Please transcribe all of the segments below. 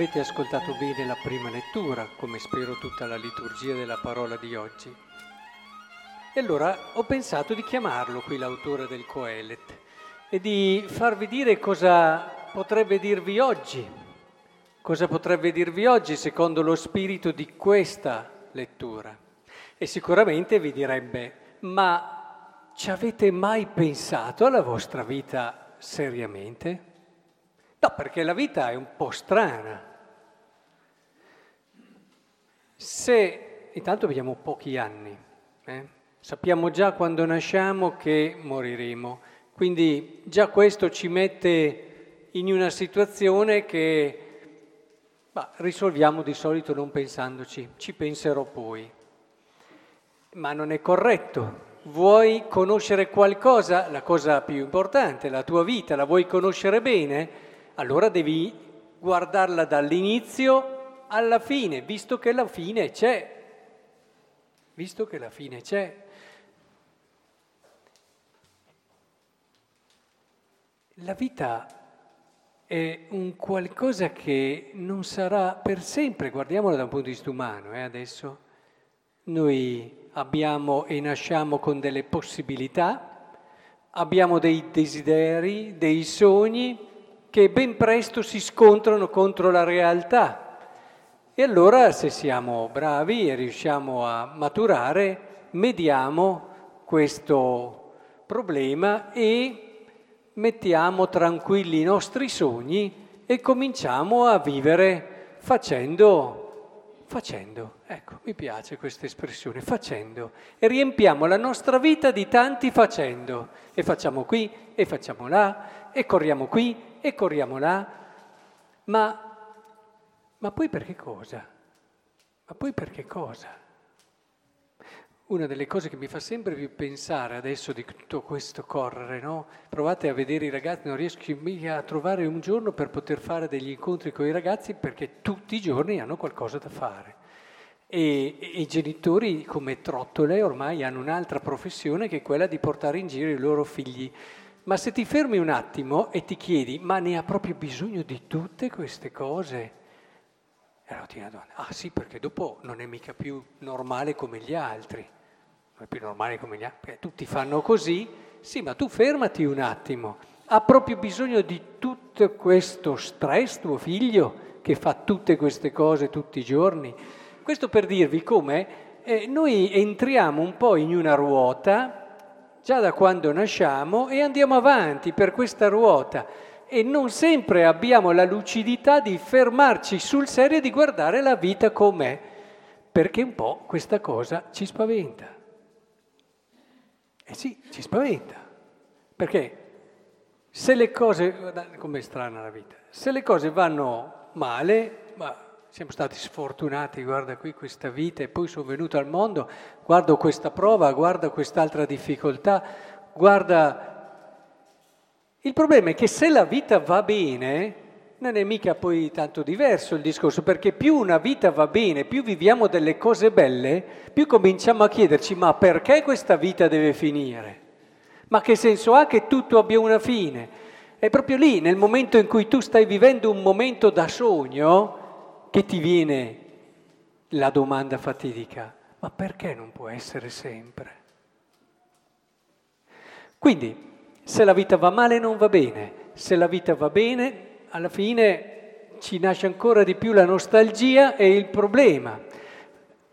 Avete ascoltato bene la prima lettura, come spero tutta la liturgia della parola di oggi. E allora ho pensato di chiamarlo qui l'autore del Coelet e di farvi dire cosa potrebbe dirvi oggi, cosa potrebbe dirvi oggi secondo lo spirito di questa lettura. E sicuramente vi direbbe, ma ci avete mai pensato alla vostra vita seriamente? No, perché la vita è un po' strana. Se intanto abbiamo pochi anni, eh? sappiamo già quando nasciamo che moriremo, quindi già questo ci mette in una situazione che bah, risolviamo di solito non pensandoci, ci penserò poi. Ma non è corretto. Vuoi conoscere qualcosa, la cosa più importante, la tua vita, la vuoi conoscere bene? allora devi guardarla dall'inizio alla fine, visto che la fine c'è. Visto che la fine c'è. La vita è un qualcosa che non sarà per sempre, guardiamolo da un punto di vista umano eh, adesso. Noi abbiamo e nasciamo con delle possibilità, abbiamo dei desideri, dei sogni, che ben presto si scontrano contro la realtà. E allora se siamo bravi e riusciamo a maturare, mediamo questo problema e mettiamo tranquilli i nostri sogni e cominciamo a vivere facendo, facendo, ecco, mi piace questa espressione, facendo, e riempiamo la nostra vita di tanti facendo, e facciamo qui, e facciamo là, e corriamo qui, e corriamo là, ma, ma poi per che cosa? Ma poi per che cosa? Una delle cose che mi fa sempre più pensare adesso di tutto questo correre, no? Provate a vedere i ragazzi, non riesco mica a trovare un giorno per poter fare degli incontri con i ragazzi perché tutti i giorni hanno qualcosa da fare. E, e i genitori come trottole ormai hanno un'altra professione che è quella di portare in giro i loro figli ma se ti fermi un attimo e ti chiedi, ma ne ha proprio bisogno di tutte queste cose? E allora ti viene la domanda, ah sì, perché dopo non è mica più normale come gli altri. Non è più normale come gli altri, perché tutti fanno così. Sì, ma tu fermati un attimo. Ha proprio bisogno di tutto questo stress tuo figlio che fa tutte queste cose tutti i giorni? Questo per dirvi come eh, noi entriamo un po' in una ruota già da quando nasciamo e andiamo avanti per questa ruota e non sempre abbiamo la lucidità di fermarci sul serio e di guardare la vita com'è, perché un po' questa cosa ci spaventa. Eh sì, ci spaventa, perché se le cose, com'è strana la vita, se le cose vanno male, ma siamo stati sfortunati, guarda qui questa vita e poi sono venuto al mondo, guardo questa prova, guarda quest'altra difficoltà, guarda... Il problema è che se la vita va bene, non è mica poi tanto diverso il discorso, perché più una vita va bene, più viviamo delle cose belle, più cominciamo a chiederci ma perché questa vita deve finire? Ma che senso ha che tutto abbia una fine? È proprio lì, nel momento in cui tu stai vivendo un momento da sogno, che ti viene la domanda fatidica, ma perché non può essere sempre? Quindi, se la vita va male non va bene, se la vita va bene, alla fine ci nasce ancora di più la nostalgia e il problema.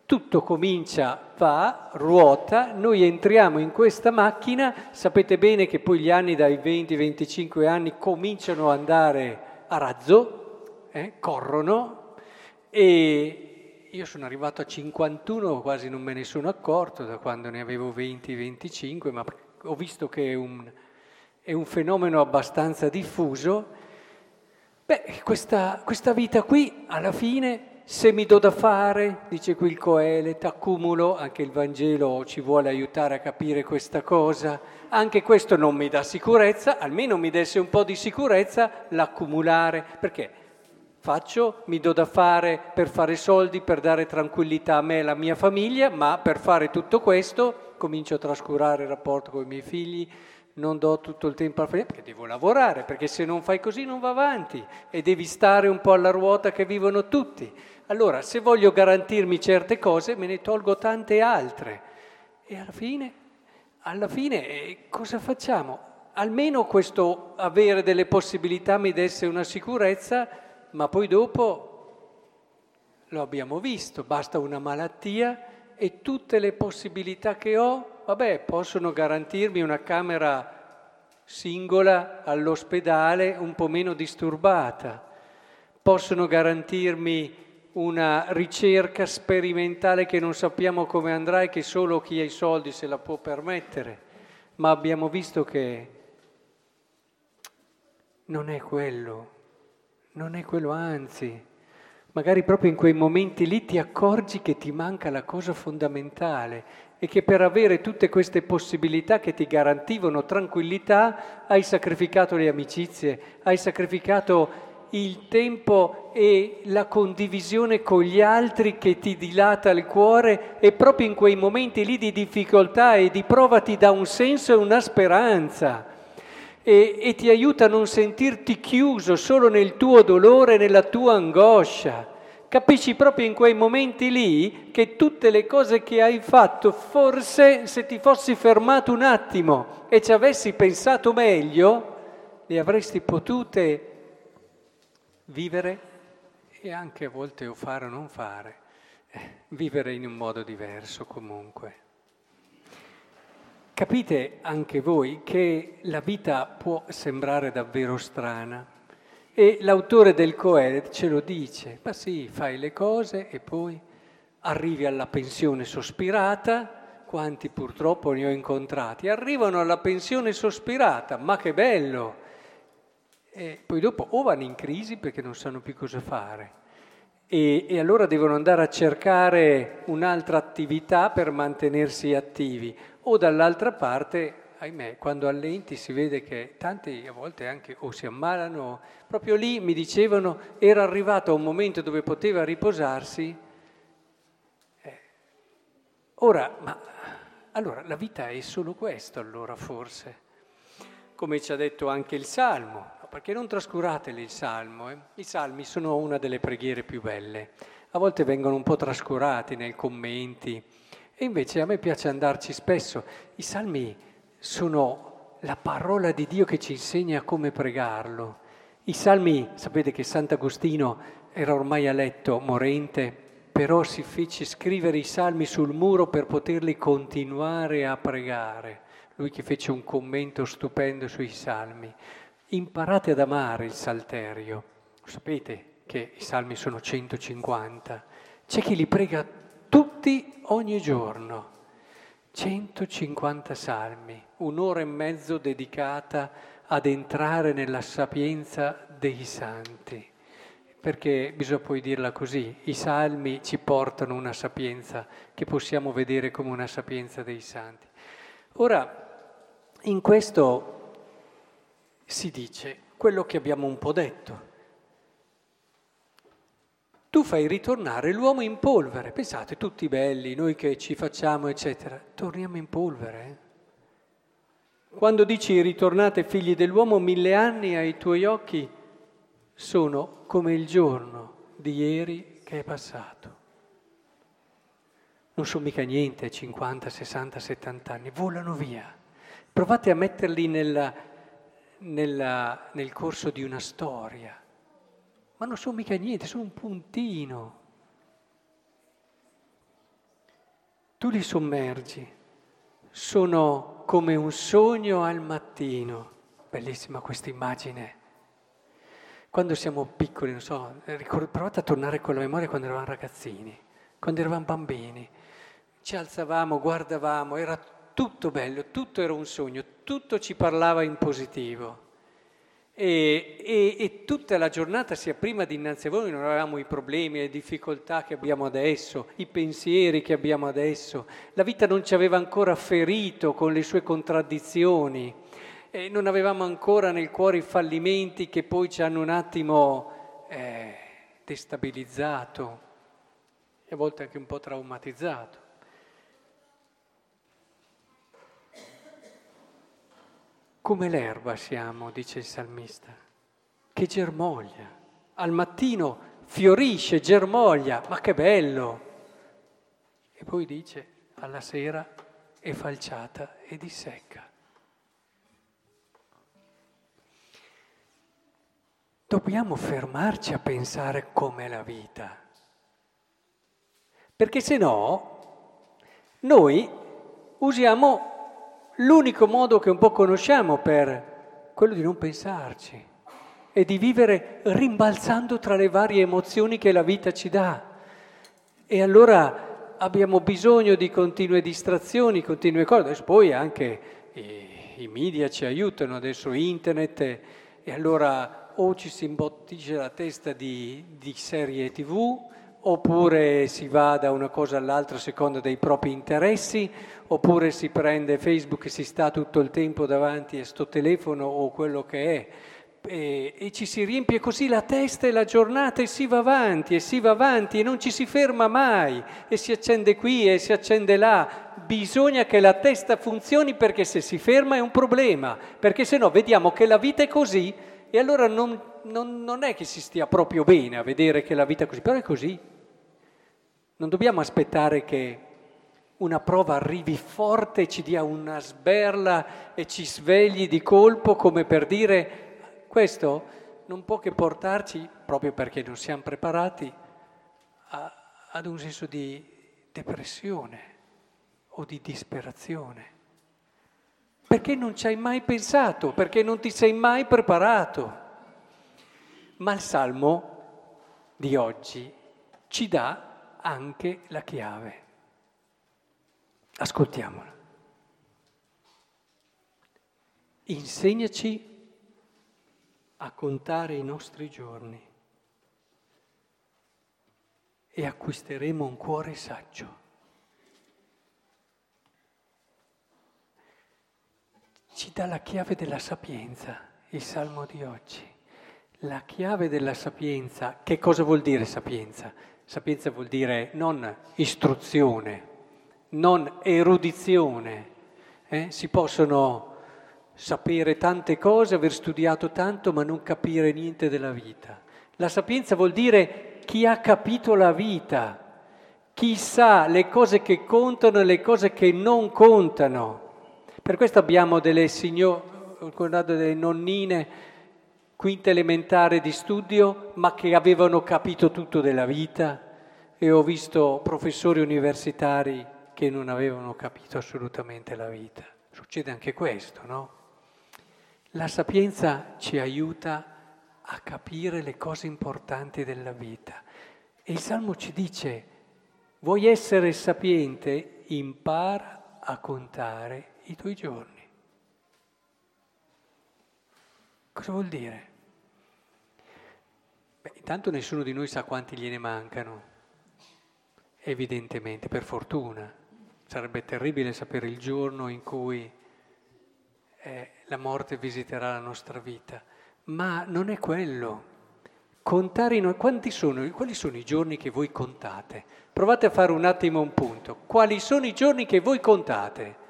Tutto comincia, va, ruota, noi entriamo in questa macchina, sapete bene che poi gli anni dai 20-25 anni cominciano ad andare a razzo, eh, corrono, e io sono arrivato a 51, quasi non me ne sono accorto da quando ne avevo 20-25, ma ho visto che è un, è un fenomeno abbastanza diffuso. Beh, questa, questa, vita qui, alla fine, se mi do da fare, dice qui il Coelet, accumulo, anche il Vangelo ci vuole aiutare a capire questa cosa, anche questo non mi dà sicurezza, almeno mi desse un po' di sicurezza l'accumulare, perché faccio, mi do da fare per fare soldi, per dare tranquillità a me e alla mia famiglia, ma per fare tutto questo comincio a trascurare il rapporto con i miei figli, non do tutto il tempo alla famiglia, perché devo lavorare, perché se non fai così non va avanti e devi stare un po' alla ruota che vivono tutti. Allora, se voglio garantirmi certe cose, me ne tolgo tante altre. E alla fine, alla fine eh, cosa facciamo? Almeno questo avere delle possibilità mi desse una sicurezza, ma poi dopo lo abbiamo visto, basta una malattia e tutte le possibilità che ho, vabbè, possono garantirmi una camera singola all'ospedale un po' meno disturbata, possono garantirmi una ricerca sperimentale che non sappiamo come andrà e che solo chi ha i soldi se la può permettere, ma abbiamo visto che non è quello, non è quello, anzi magari proprio in quei momenti lì ti accorgi che ti manca la cosa fondamentale e che per avere tutte queste possibilità che ti garantivano tranquillità hai sacrificato le amicizie, hai sacrificato il tempo e la condivisione con gli altri che ti dilata il cuore e proprio in quei momenti lì di difficoltà e di prova ti dà un senso e una speranza e, e ti aiuta a non sentirti chiuso solo nel tuo dolore, nella tua angoscia. Capisci proprio in quei momenti lì che tutte le cose che hai fatto, forse se ti fossi fermato un attimo e ci avessi pensato meglio, le avresti potute vivere e anche a volte o fare o non fare, eh, vivere in un modo diverso comunque. Capite anche voi che la vita può sembrare davvero strana e l'autore del Coelet ce lo dice, ma sì, fai le cose e poi arrivi alla pensione sospirata, quanti purtroppo ne ho incontrati, arrivano alla pensione sospirata, ma che bello! E poi dopo o vanno in crisi perché non sanno più cosa fare. E, e allora devono andare a cercare un'altra attività per mantenersi attivi. O dall'altra parte, ahimè, quando allenti si vede che tanti a volte anche o si ammalano, proprio lì mi dicevano era arrivato un momento dove poteva riposarsi. Eh. Ora, ma allora la vita è solo questo allora forse, come ci ha detto anche il Salmo, perché non trascurateli il Salmo, eh? i Salmi sono una delle preghiere più belle, a volte vengono un po' trascurati nei commenti e invece a me piace andarci spesso. I salmi sono la parola di Dio che ci insegna come pregarlo. I salmi, sapete che Sant'Agostino era ormai a letto, morente, però si fece scrivere i salmi sul muro per poterli continuare a pregare. Lui che fece un commento stupendo sui salmi. Imparate ad amare il salterio. Sapete che i salmi sono 150. C'è chi li prega tutti ogni giorno. 150 salmi, un'ora e mezzo dedicata ad entrare nella sapienza dei santi. Perché bisogna poi dirla così, i salmi ci portano una sapienza che possiamo vedere come una sapienza dei santi. Ora, in questo si dice quello che abbiamo un po' detto, tu fai ritornare l'uomo in polvere. Pensate, tutti belli, noi che ci facciamo, eccetera, torniamo in polvere. Eh? Quando dici ritornate figli dell'uomo, mille anni ai tuoi occhi sono come il giorno di ieri che è passato. Non sono mica niente, 50, 60, 70 anni, volano via. Provate a metterli nella, nella, nel corso di una storia ma non sono mica niente, sono un puntino. Tu li sommergi, sono come un sogno al mattino. Bellissima questa immagine. Quando siamo piccoli, non so, provate a tornare con la memoria quando eravamo ragazzini, quando eravamo bambini. Ci alzavamo, guardavamo, era tutto bello, tutto era un sogno, tutto ci parlava in positivo. E, e, e, tutta la giornata, sia prima dinanzi a voi, non avevamo i problemi, le difficoltà che abbiamo adesso, i pensieri che abbiamo adesso. La vita non ci aveva ancora ferito con le sue contraddizioni, e non avevamo ancora nel cuore i fallimenti che poi ci hanno un attimo eh, destabilizzato e a volte anche un po' traumatizzato. Come l'erba siamo, dice il salmista, che germoglia. Al mattino fiorisce, germoglia, ma che bello! E poi dice, alla sera è falciata e dissecca. Dobbiamo fermarci a pensare com'è la vita, perché se no noi usiamo l'unico modo che un po' conosciamo per quello di non pensarci e di vivere rimbalzando tra le varie emozioni che la vita ci dà. E allora abbiamo bisogno di continue distrazioni, continue cose. Adesso poi anche i, i media ci aiutano, adesso internet, e, e allora o ci si imbottisce la testa di, di serie tv, oppure si va da una cosa all'altra a seconda dei propri interessi, oppure si prende Facebook e si sta tutto il tempo davanti a sto telefono o quello che è. E, e, ci si riempie così la testa e la giornata e si va avanti e si va avanti e non ci si ferma mai e si accende qui e si accende là. Bisogna che la testa funzioni perché se si ferma è un problema, perché se no vediamo che la vita è così e allora non, non, non è che si stia proprio bene a vedere che la vita è così, però è così. Non dobbiamo aspettare che una prova arrivi forte, ci dia una sberla e ci svegli di colpo come per dire questo non può che portarci, proprio perché non siamo preparati, a, ad un senso di depressione o di disperazione. Perché non ci hai mai pensato, perché non ti sei mai preparato. Ma il Salmo di oggi ci dà anche la chiave. Ascoltiamola. Insegnaci a contare i nostri giorni e acquisteremo un cuore saggio. Ci dà la chiave della sapienza, il salmo di oggi. La chiave della sapienza, che cosa vuol dire sapienza? Sapienza vuol dire non istruzione, non erudizione. Eh? Si possono sapere tante cose, aver studiato tanto, ma non capire niente della vita. La sapienza vuol dire chi ha capito la vita, chi sa le cose che contano e le cose che non contano. Per questo abbiamo delle signore, delle nonnine, quinta elementare di studio, ma che avevano capito tutto della vita, e ho visto professori universitari che non avevano capito assolutamente la vita. Succede anche questo, no? La sapienza ci aiuta a capire le cose importanti della vita. E il Salmo ci dice, vuoi essere sapiente? Impara a contare i tuoi giorni. Cosa vuol dire? Beh, intanto nessuno di noi sa quanti gliene mancano, evidentemente, per fortuna. Sarebbe terribile sapere il giorno in cui eh, la morte visiterà la nostra vita, ma non è quello. Contare in... quanti sono, quali sono i giorni che voi contate? Provate a fare un attimo un punto. Quali sono i giorni che voi contate?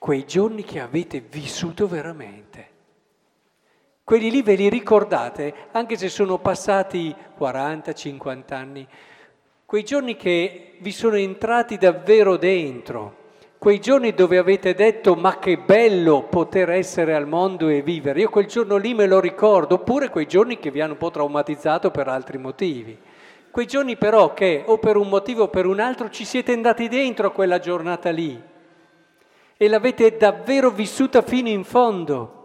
Quei giorni che avete vissuto veramente. Quelli lì ve li ricordate, anche se sono passati 40, 50 anni, quei giorni che vi sono entrati davvero dentro, quei giorni dove avete detto ma che bello poter essere al mondo e vivere, io quel giorno lì me lo ricordo, oppure quei giorni che vi hanno un po' traumatizzato per altri motivi. Quei giorni però che o per un motivo o per un altro ci siete andati dentro a quella giornata lì e l'avete davvero vissuta fino in fondo.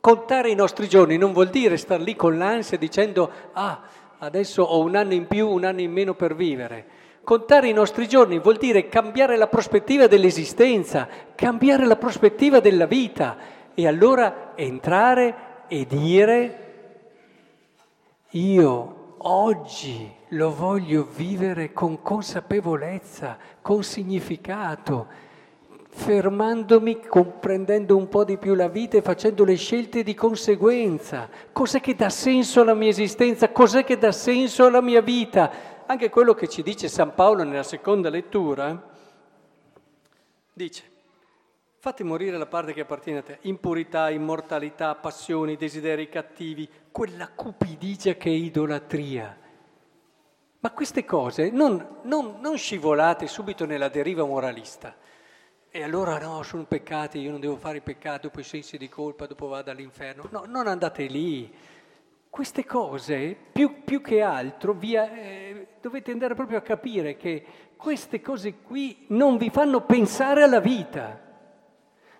Contare i nostri giorni non vuol dire star lì con l'ansia dicendo ah, adesso ho un anno in più, un anno in meno per vivere. Contare i nostri giorni vuol dire cambiare la prospettiva dell'esistenza, cambiare la prospettiva della vita e allora entrare e dire io oggi lo voglio vivere con consapevolezza, con significato, fermandomi, comprendendo un po' di più la vita e facendo le scelte di conseguenza. Cos'è che dà senso alla mia esistenza? Cos'è che dà senso alla mia vita? Anche quello che ci dice San Paolo nella seconda lettura dice, Fatti morire la parte che appartiene a te, impurità, immortalità, passioni, desideri cattivi, quella cupidigia che è idolatria. Ma queste cose non, non, non scivolate subito nella deriva moralista. E allora no, sono peccati, io non devo fare i peccati, dopo i sensi di colpa, dopo vado all'inferno. No, non andate lì. Queste cose, più, più che altro, via, eh, dovete andare proprio a capire che queste cose qui non vi fanno pensare alla vita.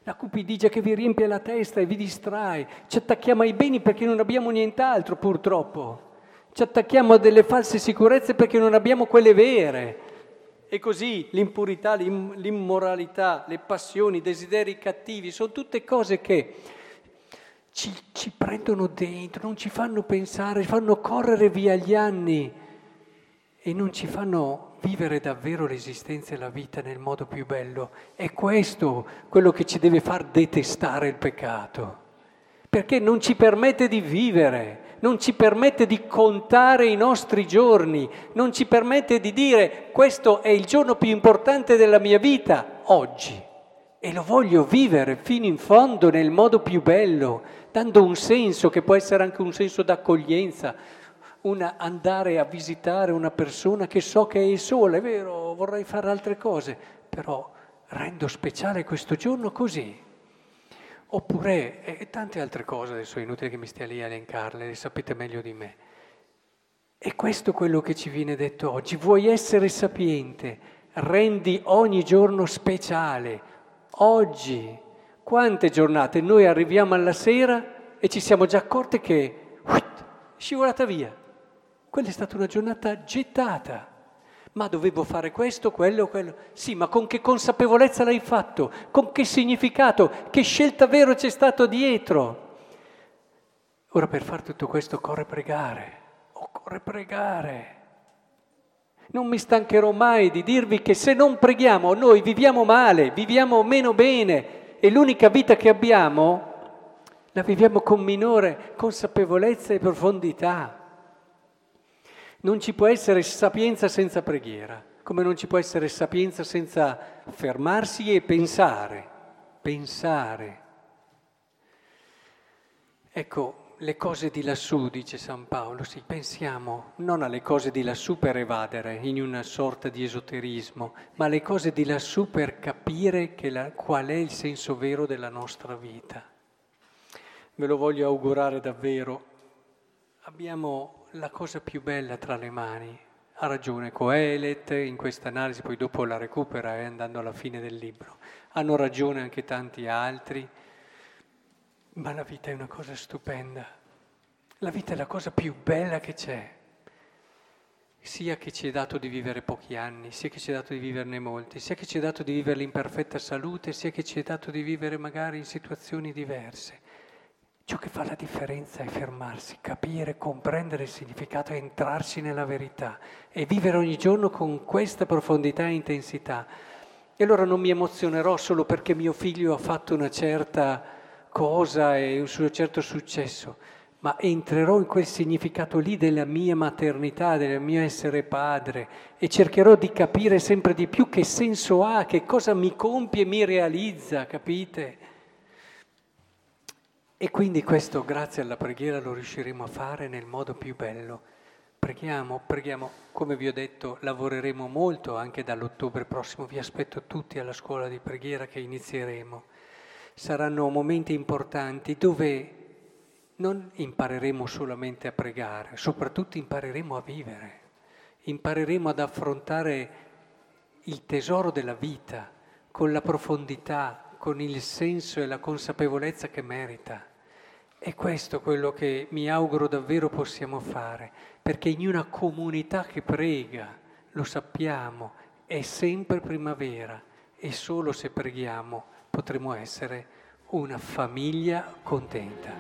La cupidigia che vi riempie la testa e vi distrae. Ci attacchiamo ai beni perché non abbiamo nient'altro, purtroppo. Ci attacchiamo a delle false sicurezze perché non abbiamo quelle vere. E così l'impurità, l'immoralità, le passioni, i desideri cattivi, sono tutte cose che ci, ci prendono dentro, non ci fanno pensare, fanno correre via gli anni e non ci fanno vivere davvero l'esistenza e la vita nel modo più bello. È questo quello che ci deve far detestare il peccato, perché non ci permette di vivere, non ci permette di contare i nostri giorni, non ci permette di dire questo è il giorno più importante della mia vita, oggi. E lo voglio vivere fino in fondo nel modo più bello, dando un senso che può essere anche un senso d'accoglienza, una, andare a visitare una persona che so che è sola, è vero, vorrei fare altre cose, però rendo speciale questo giorno così. Oppure, e tante altre cose, adesso è inutile che mi stia lì a elencarle, le sapete meglio di me. E questo è quello che ci viene detto oggi. Vuoi essere sapiente, rendi ogni giorno speciale. Oggi, quante giornate noi arriviamo alla sera e ci siamo già accorti che è scivolata via. Quella è stata una giornata gettata. Ma dovevo fare questo, quello, quello. Sì, ma con che consapevolezza l'hai fatto? Con che significato? Che scelta vero c'è stato dietro? Ora per fare tutto questo occorre pregare, occorre pregare. Non mi stancherò mai di dirvi che se non preghiamo noi viviamo male, viviamo meno bene e l'unica vita che abbiamo la viviamo con minore consapevolezza e profondità. Non ci può essere sapienza senza preghiera, come non ci può essere sapienza senza fermarsi e pensare, pensare. Ecco, le cose di lassù, dice San Paolo, sì, pensiamo non alle cose di lassù per evadere in una sorta di esoterismo, ma alle cose di lassù per capire la, qual è il senso vero della nostra vita. Ve lo voglio augurare davvero. Abbiamo la cosa più bella tra le mani. Ha ragione Coelet in questa analisi, poi dopo la recupera eh, andando alla fine del libro. Hanno ragione anche tanti altri, ma la vita è una cosa stupenda. La vita è la cosa più bella che c'è, sia che ci è dato di vivere pochi anni, sia che ci è dato di viverne molti, sia che ci è dato di vivere in perfetta salute, sia che ci è dato di vivere magari in situazioni diverse. Ciò che fa la differenza è fermarsi, capire, comprendere il significato, entrarci nella verità e vivere ogni giorno con questa profondità e intensità. E allora non mi emozionerò solo perché mio figlio ha fatto una certa cosa e un certo successo, ma entrerò in quel significato lì della mia maternità, del mio essere padre e cercherò di capire sempre di più che senso ha, che cosa mi compie e mi realizza, capite? E quindi questo, grazie alla preghiera, lo riusciremo a fare nel modo più bello. Preghiamo, preghiamo, come vi ho detto, lavoreremo molto anche dall'ottobre prossimo, vi aspetto tutti alla scuola di preghiera che inizieremo. Saranno momenti importanti dove non impareremo solamente a pregare, soprattutto impareremo a vivere, impareremo ad affrontare il tesoro della vita con la profondità, con il senso e la consapevolezza che merita. E questo è quello che mi auguro davvero possiamo fare, perché in una comunità che prega, lo sappiamo, è sempre primavera e solo se preghiamo potremo essere una famiglia contenta.